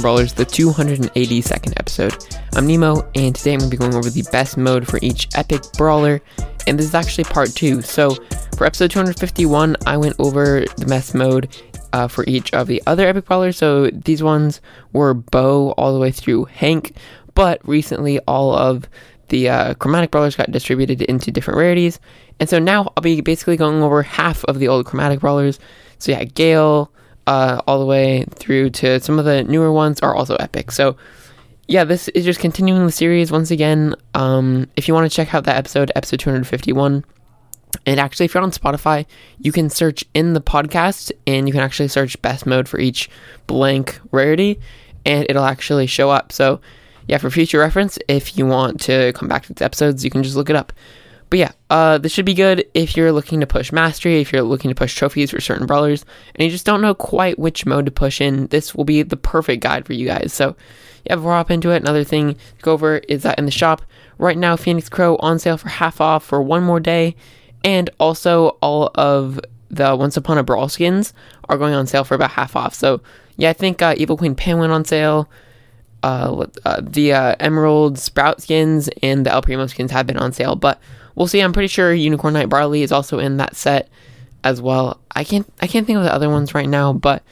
Brawlers, the 282nd episode. I'm Nemo, and today I'm going to be going over the best mode for each epic brawler, and this is actually part two. So, for episode 251, I went over the best mode uh, for each of the other epic brawlers. So, these ones were Bo all the way through Hank, but recently all of the uh, chromatic brawlers got distributed into different rarities, and so now I'll be basically going over half of the old chromatic brawlers. So, yeah, Gale uh, all the way through to some of the newer ones are also epic. So, yeah, this is just continuing the series once again. Um, if you want to check out that episode, episode 251, and actually, if you're on Spotify, you can search in the podcast and you can actually search best mode for each blank rarity and it'll actually show up. So, yeah, for future reference, if you want to come back to these episodes, you can just look it up. But yeah, uh, this should be good if you're looking to push mastery, if you're looking to push trophies for certain brawlers, and you just don't know quite which mode to push in. This will be the perfect guide for you guys. So, yeah, before I hop into it, another thing to go over is that in the shop right now, Phoenix Crow on sale for half off for one more day, and also all of the Once Upon a Brawl skins are going on sale for about half off. So, yeah, I think uh, Evil Queen Pam went on sale. Uh, uh, the uh, Emerald Sprout skins and the El Primo skins have been on sale, but we'll see. I'm pretty sure Unicorn Knight Barley is also in that set as well. I can't I can't think of the other ones right now, but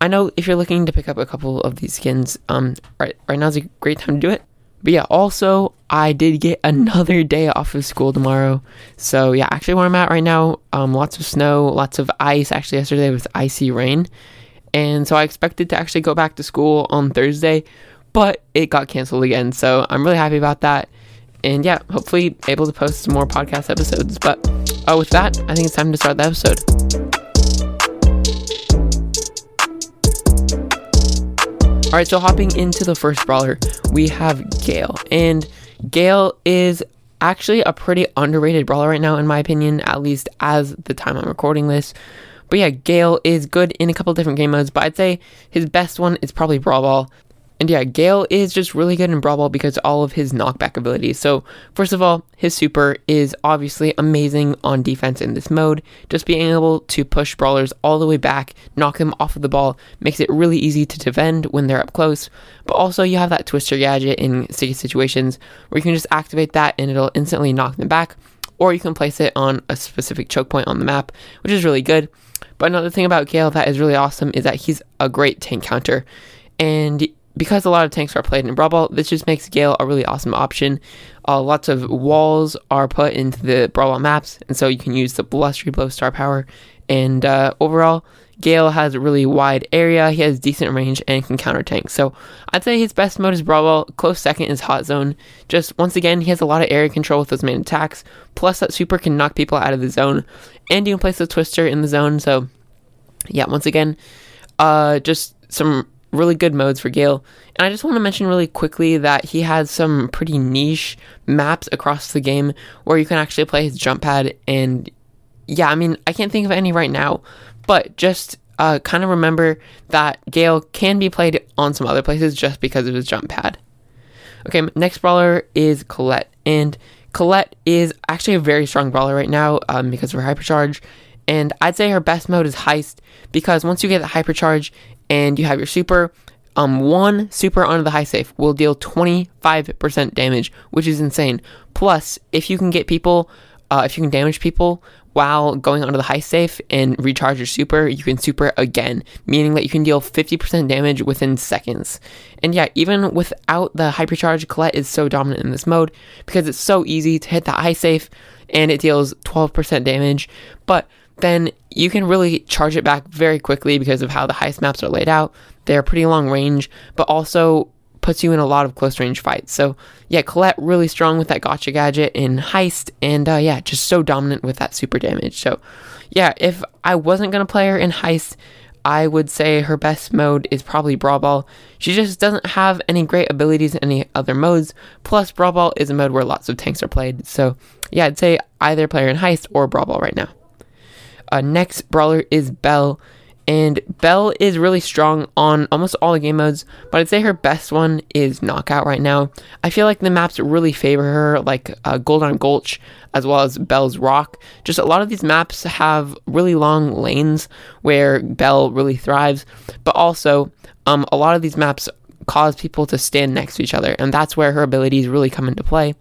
I know if you're looking to pick up a couple of these skins, um, right right now's a great time to do it. But yeah, also I did get another day off of school tomorrow. So yeah, actually where I'm at right now, um, lots of snow, lots of ice. Actually, yesterday was icy rain, and so I expected to actually go back to school on Thursday, but it got canceled again. So I'm really happy about that and yeah, hopefully able to post some more podcast episodes. But uh, with that, I think it's time to start the episode. All right, so hopping into the first brawler, we have Gale, and Gale is actually a pretty underrated brawler right now, in my opinion, at least as the time I'm recording this. But yeah, Gale is good in a couple different game modes, but I'd say his best one is probably Brawl Ball. And yeah, Gale is just really good in Brawl Ball because all of his knockback abilities. So, first of all, his super is obviously amazing on defense in this mode. Just being able to push brawlers all the way back, knock them off of the ball, makes it really easy to defend when they're up close. But also, you have that twister gadget in sticky situations where you can just activate that and it'll instantly knock them back. Or you can place it on a specific choke point on the map, which is really good. But another thing about Gale that is really awesome is that he's a great tank counter. And because a lot of tanks are played in Brawl Ball, this just makes Gale a really awesome option. Uh, lots of walls are put into the Brawl Ball maps, and so you can use the Blustery Blow star power. And uh, overall, Gale has a really wide area. He has decent range and can counter tank. So I'd say his best mode is Brawl Ball. Close second is Hot Zone. Just once again, he has a lot of area control with those main attacks. Plus, that super can knock people out of the zone, and you can place the Twister in the zone. So yeah, once again, uh, just some really good modes for Gale. And I just want to mention really quickly that he has some pretty niche maps across the game where you can actually play his jump pad. And yeah, I mean, I can't think of any right now, but just uh, kind of remember that Gale can be played on some other places just because of his jump pad. Okay, next brawler is Colette. And Colette is actually a very strong brawler right now um, because of her hypercharge. And I'd say her best mode is Heist because once you get the hypercharge, and you have your super, um, one super onto the high safe will deal 25% damage, which is insane. Plus, if you can get people, uh, if you can damage people while going onto the high safe and recharge your super, you can super again, meaning that you can deal 50% damage within seconds. And yeah, even without the hypercharge, Colette is so dominant in this mode because it's so easy to hit the high safe and it deals 12% damage. But then you can really charge it back very quickly because of how the heist maps are laid out. They're pretty long range, but also puts you in a lot of close range fights. So yeah, Colette really strong with that gotcha gadget in Heist, and uh, yeah, just so dominant with that super damage. So yeah, if I wasn't gonna play her in Heist, I would say her best mode is probably Brawl Ball. She just doesn't have any great abilities in any other modes. Plus, Brawl Ball is a mode where lots of tanks are played. So yeah, I'd say either player in Heist or Brawl Ball right now. Uh, next brawler is Belle. And Belle is really strong on almost all the game modes, but I'd say her best one is Knockout right now. I feel like the maps really favor her, like uh, on Gulch, as well as Belle's Rock. Just a lot of these maps have really long lanes where Belle really thrives, but also um, a lot of these maps cause people to stand next to each other, and that's where her abilities really come into play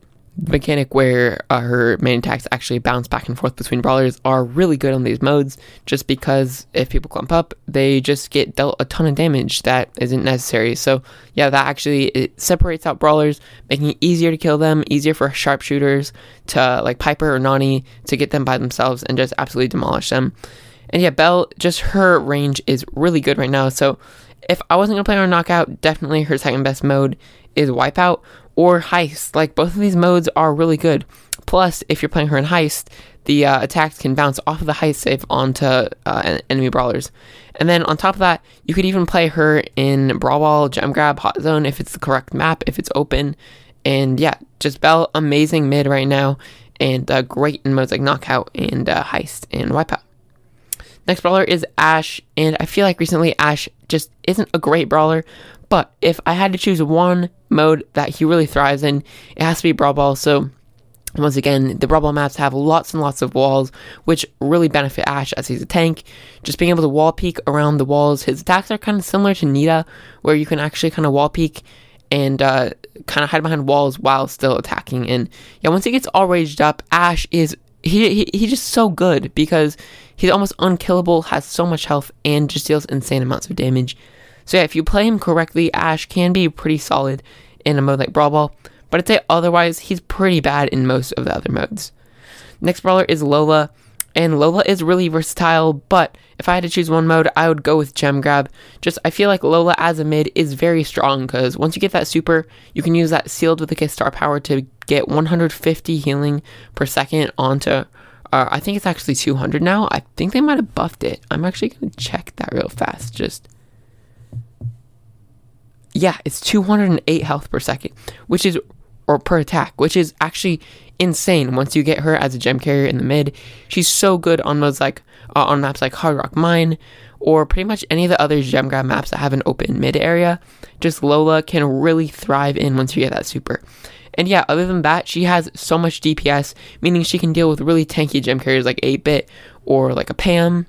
mechanic where uh, her main attacks actually bounce back and forth between brawlers are really good on these modes just because if people clump up they just get dealt a ton of damage that isn't necessary. So yeah that actually it separates out brawlers making it easier to kill them easier for sharpshooters to like piper or nani to get them by themselves and just absolutely demolish them. And yeah belle just her range is really good right now. So if i wasn't to play her knockout definitely her second best mode is wipeout or heist. Like both of these modes are really good. Plus, if you're playing her in heist, the uh, attacks can bounce off of the heist save onto uh, enemy brawlers. And then on top of that, you could even play her in Brawl Ball, Gem Grab, Hot Zone if it's the correct map, if it's open. And yeah, just Belle, amazing mid right now, and uh, great in modes like Knockout and uh, Heist and Wipeout. Next brawler is Ash, and I feel like recently Ash just isn't a great brawler, but if I had to choose one mode that he really thrives in, it has to be Brawl Ball. So once again, the Brawl Ball maps have lots and lots of walls, which really benefit Ash as he's a tank. Just being able to wall peek around the walls. His attacks are kind of similar to Nita, where you can actually kind of wall peek and uh, kind of hide behind walls while still attacking. And yeah, once he gets all raged up, Ash is he, he he's just so good because he's almost unkillable, has so much health, and just deals insane amounts of damage. So yeah, if you play him correctly, Ash can be pretty solid in a mode like Brawl Ball, but I'd say otherwise he's pretty bad in most of the other modes. Next brawler is Lola, and Lola is really versatile, but if I had to choose one mode, I would go with Gem Grab. Just I feel like Lola as a mid is very strong because once you get that super, you can use that sealed with the kiss star power to get 150 healing per second onto. Uh, I think it's actually 200 now. I think they might have buffed it. I'm actually gonna check that real fast. Just yeah, it's 208 health per second, which is or per attack, which is actually insane once you get her as a gem carrier in the mid. She's so good on modes like uh, on maps like Hard Rock Mine or pretty much any of the other gem grab maps that have an open mid area. Just Lola can really thrive in once you get that super. And yeah, other than that, she has so much DPS, meaning she can deal with really tanky gem carriers like 8-bit or like a Pam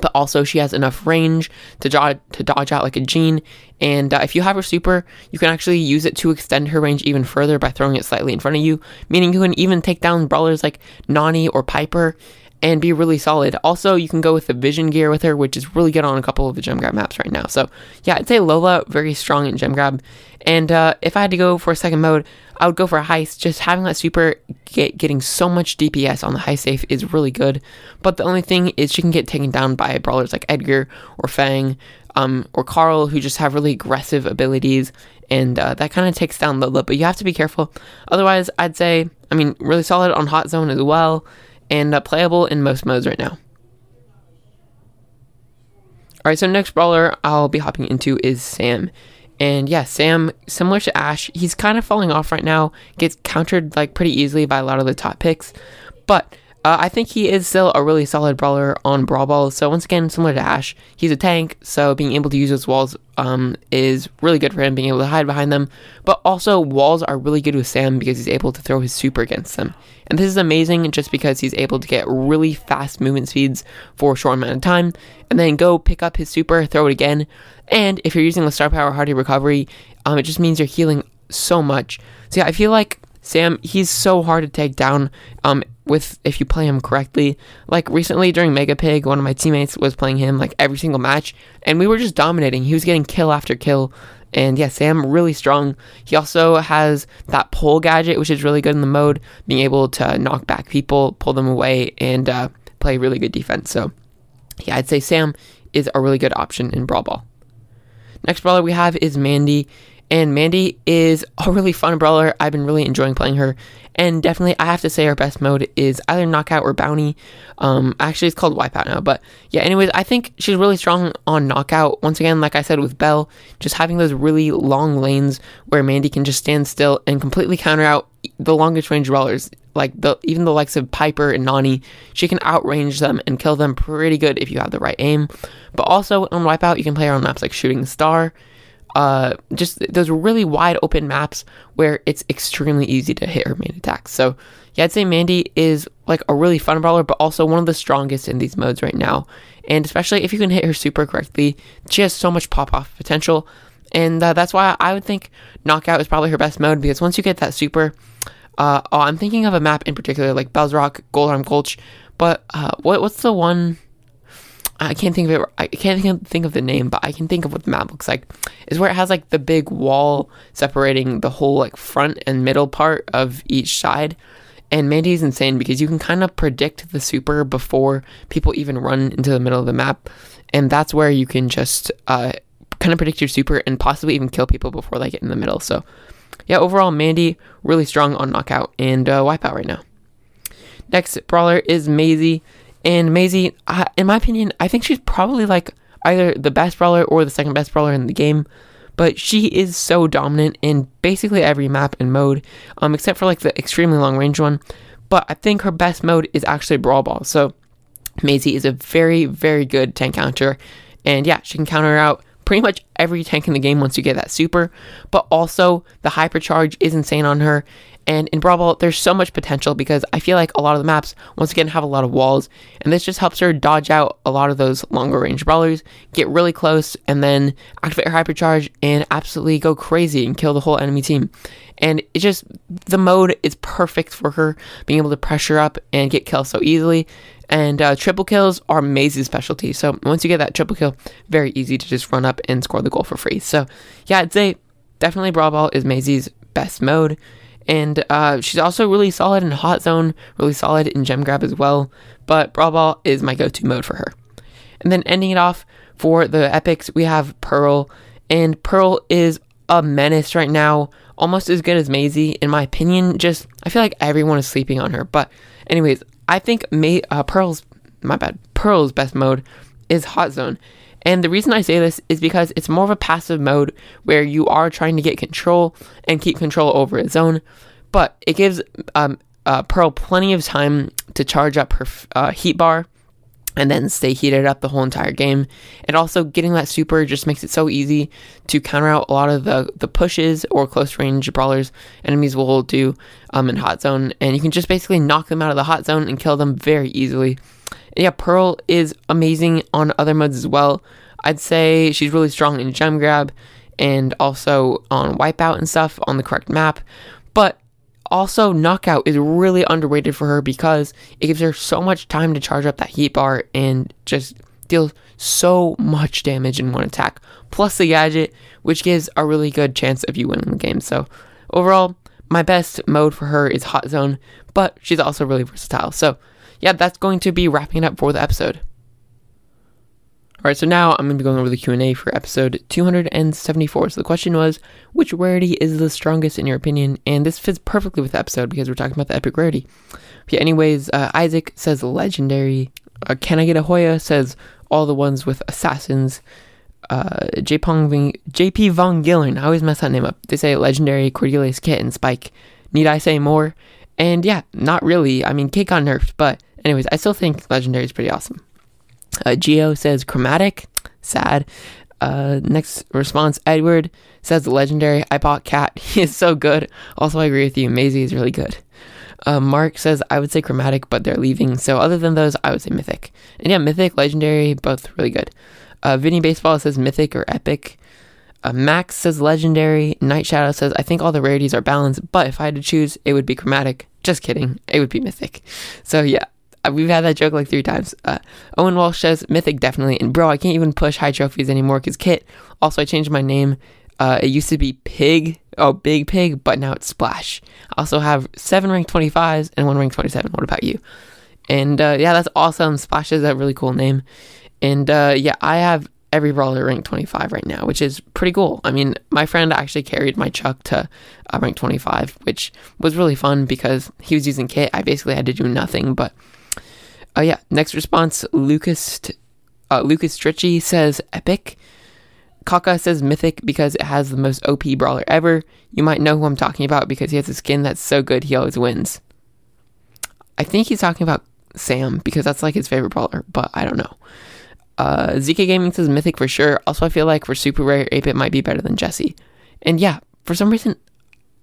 but also she has enough range to dodge to dodge out like a Gene. And uh, if you have her super, you can actually use it to extend her range even further by throwing it slightly in front of you, meaning you can even take down brawlers like Nani or Piper and be really solid. Also, you can go with the vision gear with her, which is really good on a couple of the gem grab maps right now. So, yeah, I'd say Lola very strong in gem grab. And uh, if I had to go for a second mode, I would go for a heist. Just having that super get, getting so much DPS on the high safe is really good. But the only thing is she can get taken down by brawlers like Edgar or Fang um, or Carl, who just have really aggressive abilities. And uh, that kind of takes down Lola, but you have to be careful. Otherwise, I'd say, I mean, really solid on Hot Zone as well and uh, playable in most modes right now. Alright, so next brawler I'll be hopping into is Sam. And yeah, Sam, similar to Ash, he's kind of falling off right now, gets countered like pretty easily by a lot of the top picks. But uh, I think he is still a really solid brawler on Brawl Ball. So once again, similar to Ash, he's a tank. So being able to use those walls um, is really good for him, being able to hide behind them. But also, walls are really good with Sam because he's able to throw his super against them. And this is amazing just because he's able to get really fast movement speeds for a short amount of time, and then go pick up his super, throw it again. And if you're using the star power Hearty Recovery, um, it just means you're healing so much. So yeah, I feel like Sam, he's so hard to take down. Um, with if you play him correctly. Like recently during Mega Pig, one of my teammates was playing him like every single match, and we were just dominating. He was getting kill after kill. And yeah, Sam really strong. He also has that pull gadget, which is really good in the mode, being able to knock back people, pull them away, and uh, play really good defense. So yeah, I'd say Sam is a really good option in Brawl Ball. Next brawler we have is Mandy, And Mandy is a really fun brawler. I've been really enjoying playing her. And definitely, I have to say, her best mode is either Knockout or Bounty. Um, actually, it's called Wipeout now. But yeah, anyways, I think she's really strong on Knockout. Once again, like I said with Belle, just having those really long lanes where Mandy can just stand still and completely counter out the longest range brawlers. Like the even the likes of Piper and Nani, she can outrange them and kill them pretty good if you have the right aim. But also on Wipeout, you can play her on maps like Shooting Star uh, just those really wide open maps where it's extremely easy to hit her main attacks. So yeah, I'd say Mandy is like a really fun brawler, but also one of the strongest in these modes right now. And especially if you can hit her super correctly, she has so much pop off potential. And uh, that's why I would think Knockout is probably her best mode because once you get that super, uh, oh, I'm thinking of a map in particular like Belle's Rock, Gold Arm Gulch. But uh, what what's the one? I can't think of it. I can't think of, the name, but I can think of what the map looks like. Is where it has like the big wall separating the whole like front and middle part of each side. And Mandy is insane because you can kind of predict the super before people even run into the middle of the map, and that's where you can just uh, kind of predict your super and possibly even kill people before they get in the middle. So, yeah, overall, Mandy really strong on knockout and uh, wipeout right now. Next brawler is Maisie. And Maisie, in my opinion, I think she's probably like either the best brawler or the second best brawler in the game. But she is so dominant in basically every map and mode, um, except for like the extremely long range one. But I think her best mode is actually Brawl Ball. So Maisie is a very, very good tank counter. And yeah, she can counter out pretty much every tank in the game once you get that super. But also, the hypercharge is insane on her. And in Brawl Ball, there's so much potential because I feel like a lot of the maps, once again, have a lot of walls. And this just helps her dodge out a lot of those longer range brawlers, get really close, and then activate her hypercharge and absolutely go crazy and kill the whole enemy team. And it just, the mode is perfect for her, being able to pressure up and get kills so easily. And uh, triple kills are Maisie's specialty. So once you get that triple kill, very easy to just run up and score the goal for free. So yeah, I'd say definitely Brawl Ball is Maisie's best mode. And uh, she's also really solid in Hot Zone, really solid in Gem Grab as well. But Brawl Ball is my go to mode for her. And then ending it off for the epics, we have Pearl. And Pearl is a menace right now, almost as good as Maisie, in my opinion. Just, I feel like everyone is sleeping on her. But, anyways, I think May, uh, Pearl's, my bad, Pearl's best mode is Hot Zone. And the reason I say this is because it's more of a passive mode where you are trying to get control and keep control over a zone, but it gives um, uh, Pearl plenty of time to charge up her uh, heat bar and then stay heated up the whole entire game. And also getting that super just makes it so easy to counter out a lot of the, the pushes or close range brawlers enemies will do um, in hot zone. And you can just basically knock them out of the hot zone and kill them very easily yeah, Pearl is amazing on other modes as well. I'd say she's really strong in gem grab and also on wipeout and stuff on the correct map. But also, knockout is really underrated for her because it gives her so much time to charge up that heat bar and just deal so much damage in one attack. Plus the gadget, which gives a really good chance of you winning the game. So, overall, my best mode for her is Hot Zone, but she's also really versatile. So, yeah, that's going to be wrapping it up for the episode. All right, so now I'm going to be going over the Q&A for episode 274. So the question was, which rarity is the strongest in your opinion? And this fits perfectly with the episode because we're talking about the epic rarity. But yeah, anyways, uh, Isaac says legendary. Uh, Can I get a Hoya says all the ones with assassins. Uh, JP Von Gillern, I always mess that name up. They say legendary, Cordelius Kit, and Spike. Need I say more? And yeah, not really. I mean, Kit got nerfed, but anyways, I still think legendary is pretty awesome. Uh, Geo says chromatic, sad. Uh, next response, Edward says legendary. I bought cat. He is so good. Also, I agree with you. Maisie is really good. Uh, Mark says I would say chromatic, but they're leaving. So other than those, I would say mythic. And yeah, mythic, legendary, both really good. Uh, Vinny Baseball says mythic or epic. Uh, Max says legendary. Night Shadow says I think all the rarities are balanced, but if I had to choose, it would be chromatic. Just kidding. It would be mythic. So yeah, we've had that joke like three times. Uh, Owen Walsh says Mythic definitely, and bro, I can't even push high trophies anymore because Kit. Also, I changed my name. Uh, it used to be Pig, oh Big Pig, but now it's Splash. I also have seven rank 25s and one rank 27. What about you? And uh, yeah, that's awesome. Splash is a really cool name. And uh, yeah, I have every brawler rank 25 right now, which is pretty cool. I mean, my friend actually carried my Chuck to uh, rank 25, which was really fun because he was using kit. I basically had to do nothing, but uh, yeah. Next response, Lucas uh, Lucas Stritchy says epic. Kaka says mythic because it has the most OP brawler ever. You might know who I'm talking about because he has a skin that's so good he always wins. I think he's talking about Sam because that's like his favorite brawler, but I don't know. Uh, ZK Gaming says Mythic for sure. Also, I feel like for Super Rare, 8-Bit might be better than Jesse. And yeah, for some reason,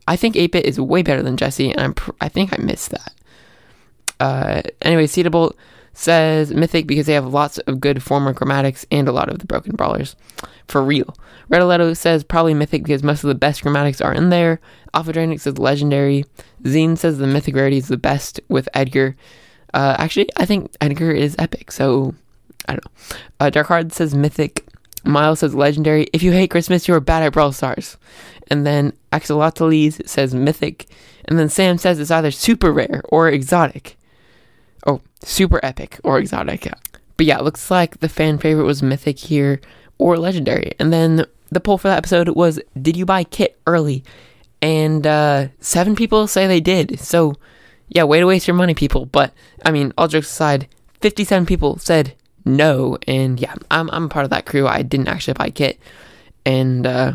I think 8-Bit is way better than Jesse, and I'm pr- I think I missed that. Uh, anyway, Cedarbolt says Mythic because they have lots of good former chromatics and a lot of the broken brawlers. For real. Redoletto says probably Mythic because most of the best chromatics are in there. Alpha Dranik says Legendary. Zine says the Mythic rarity is the best with Edgar. Uh, actually, I think Edgar is epic, so I don't know. Uh, Dark says Mythic. Miles says Legendary. If you hate Christmas, you're bad at Brawl Stars. And then Axolotlis says Mythic. And then Sam says it's either super rare or exotic. Oh, super epic or exotic. But yeah, it looks like the fan favorite was Mythic here or Legendary. And then the poll for that episode was Did you buy Kit early? And uh, seven people say they did. So yeah, way to waste your money, people. But I mean, all jokes aside, 57 people said no. And yeah, I'm, I'm part of that crew. I didn't actually buy Kit. And uh,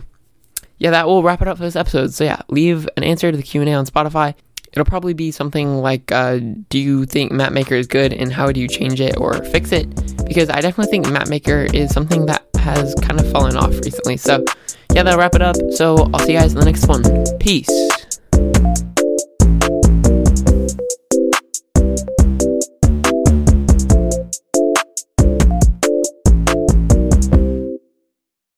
yeah, that will wrap it up for this episode. So yeah, leave an answer to the Q&A on Spotify. It'll probably be something like, uh, do you think Map Maker is good and how do you change it or fix it? Because I definitely think Map Maker is something that has kind of fallen off recently. So yeah, that'll wrap it up. So I'll see you guys in the next one. Peace.